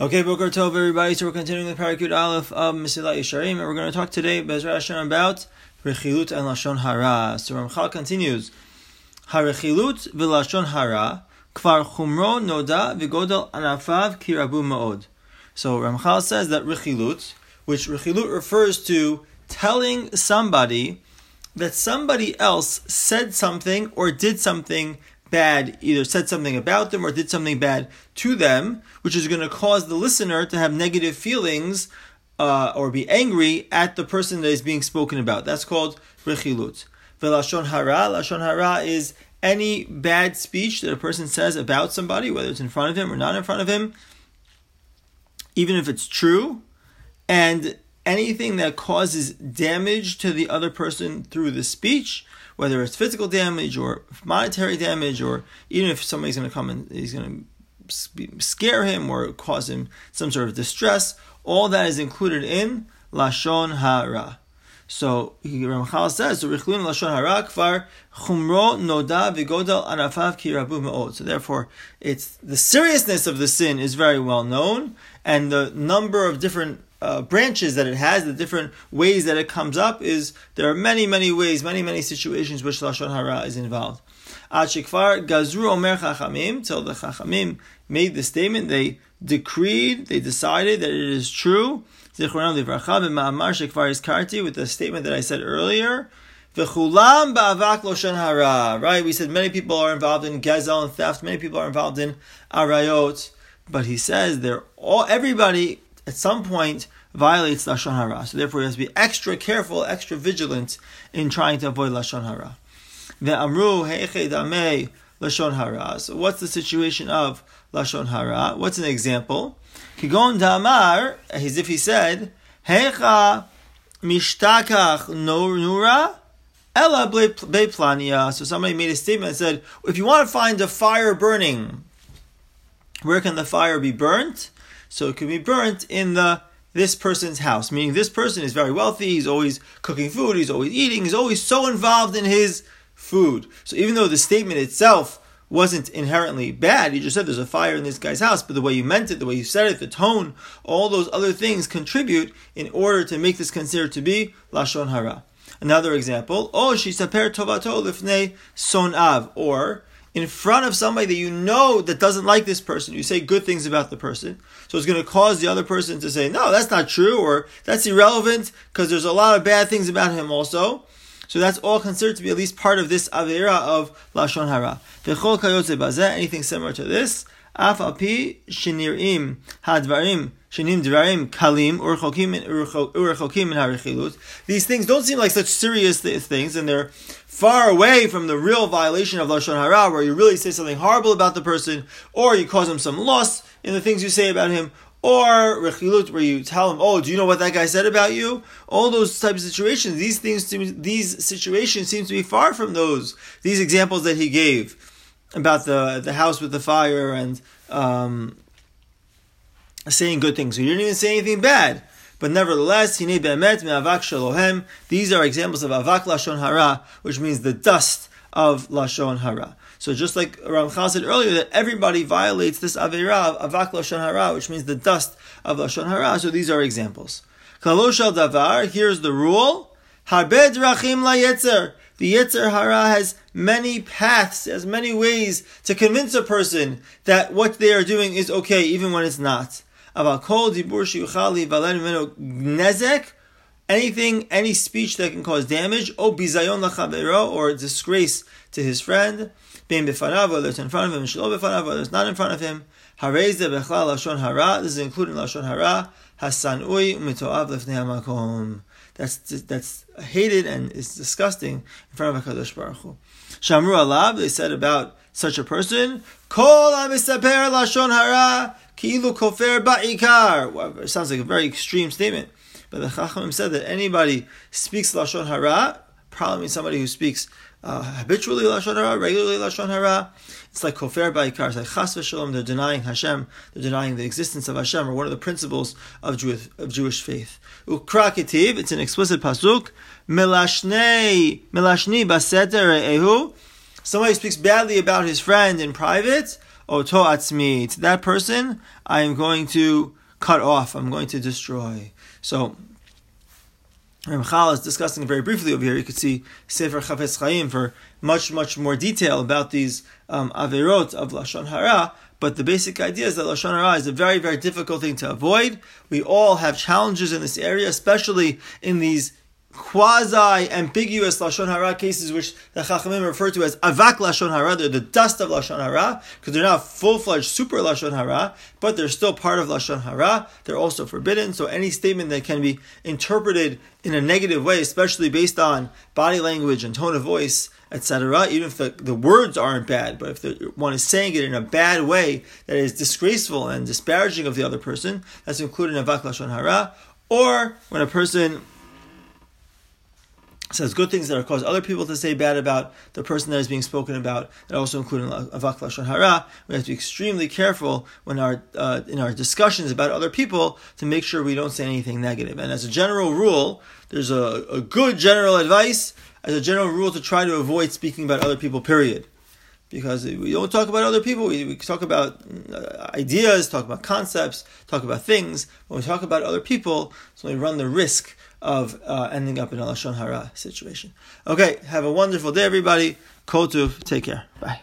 Okay, Boker Tov, everybody. So we're continuing the Parakut Aleph of Mesilat Yesharim, and we're going to talk today, Bezrat Hashem, about Rechilut and Lashon Hara. So Ramchal continues, Harechilut v'Lashon Hara, Kvar Chumro Noda v'Godel Anafav Kirabu Ma'od. So Ramchal says that Rechilut, which Rechilut refers to telling somebody that somebody else said something or did something bad, either said something about them or did something bad to them, which is going to cause the listener to have negative feelings uh, or be angry at the person that is being spoken about. That's called rechilut. Velashon hara, lashon hara is any bad speech that a person says about somebody, whether it's in front of him or not in front of him, even if it's true, and anything that causes damage to the other person through the speech, whether it's physical damage or monetary damage, or even if somebody's going to come and he's going to scare him or cause him some sort of distress, all that is included in lashon hara. So Ramchal says, "So richlin lashon hara kvar noda anafav ki rabu me'od." So therefore, it's the seriousness of the sin is very well known, and the number of different uh, branches that it has, the different ways that it comes up, is there are many, many ways, many, many situations which lashon hara is involved. Ad shekvar gazru omer chachamim till the chachamim made the statement, they decreed, they decided that it is true. Zichronam livracha b'ma'amar shekvar iskarti with the statement that I said earlier. Ba'avak hara. Right, we said many people are involved in gezel and theft. Many people are involved in arayot. But he says they're all everybody at some point violates lashon hara. So therefore, he has to be extra careful, extra vigilant in trying to avoid lashon hara. Ve'amru heiche damei lashon hara. So what's the situation of lashon hara? What's an example? Kigon damar, as if he said, heicha mishtakach nura. Ella beplania. So somebody made a statement and said, if you want to find a fire burning, where can the fire be burnt? So it can be burnt in the this person's house, meaning this person is very wealthy, he's always cooking food, he's always eating, he's always so involved in his food. So even though the statement itself wasn't inherently bad, you just said there's a fire in this guy's house, but the way you meant it, the way you said it, the tone, all those other things contribute in order to make this considered to be Lashon Hara. Another example, oh, shisaper tovato lifnei sonav, or in front of somebody that you know that doesn't like this person, you say good things about the person. So it's going to cause the other person to say, no, that's not true, or that's irrelevant, because there's a lot of bad things about him also. So that's all considered to be at least part of this avera of lashon hara. Anything similar to this. Shenim dvarim kalim urchokim urchokim harichilut. These things don't seem like such serious things, and they're far away from the real violation of lashon hara, where you really say something horrible about the person, or you cause him some loss in the things you say about him, or rechilut, where you tell him, "Oh, do you know what that guy said about you?" All those types of situations. These things, these situations, seem to be far from those. These examples that he gave about the the house with the fire and um, saying good things. So you didn't even say anything bad. But nevertheless. These are examples of avak lashon hara, which means the dust of lashon hara. So just like Ramchal said earlier, that everybody violates this avera avak lashon hara, which means the dust of lashon hara. So these are examples. Kaloshal davar. Here's the rule: harbed rachim la The yetzer hara has many paths, has many ways to convince a person that what they are doing is okay, even when it's not. nezek, anything, any speech that can cause damage, o bizayon or disgrace to his friend, being befanav, whether it's in front of him, shlo befanav, whether it's not in front of him, lashon hara, this is including lashon hara, hasanui umitoav lefnei hamakom. That's that's hated and is disgusting in front of Hakadosh Baruch Hu. Shamru alav, they said about such a person, Kol amisaper lashon hara kilu kofer ba'ikar. It sounds like a very extreme statement, but the Chachamim said that anybody speaks lashon hara probably means somebody who speaks uh, habitually lashon hara, regularly lashon hara. It's like kofer ba'ikar. It's like chas v'shalom. They're denying Hashem. They're denying the existence of Hashem, or one of the principles of Jewish, of Jewish faith. Ukra ketiv. It's an explicit pasuk. Melashne melashni baseder ehu. Somebody speaks badly about his friend in private. oto atzmi. To that person, I am going to cut off. I'm going to destroy. So Ramchal is discussing very briefly over here. You could see Sefer Chafetz Chaim for much, much more detail about these um, averot of lashon hara. But the basic idea is that lashon hara is a very, very difficult thing to avoid. We all have challenges in this area, especially in these quasi-ambiguous lashon hara cases, which the Chachamim refer to as avak lashon hara. They're the dust of lashon hara because they're not full-fledged super lashon hara, but they're still part of lashon hara. They're also forbidden. So any statement that can be interpreted in a negative way, especially based on body language and tone of voice, etc., even if the, the words aren't bad, but if the, one is saying it in a bad way that is disgraceful and disparaging of the other person, that's included in avak lashon hara. Or when a person says good things that are cause other people to say bad about the person that is being spoken about, and also including avak lashon hara. We have to be extremely careful when our uh, in our discussions about other people to make sure we don't say anything negative. And as a general rule, there's a, a good general advice as a general rule to try to avoid speaking about other people. Period. Because we don't talk about other people, we, we talk about uh, ideas, talk about concepts, talk about things. When we talk about other people, so we run the risk of uh, ending up in a lashon hara situation. Okay, have a wonderful day, everybody. Kotuv, take care. Bye.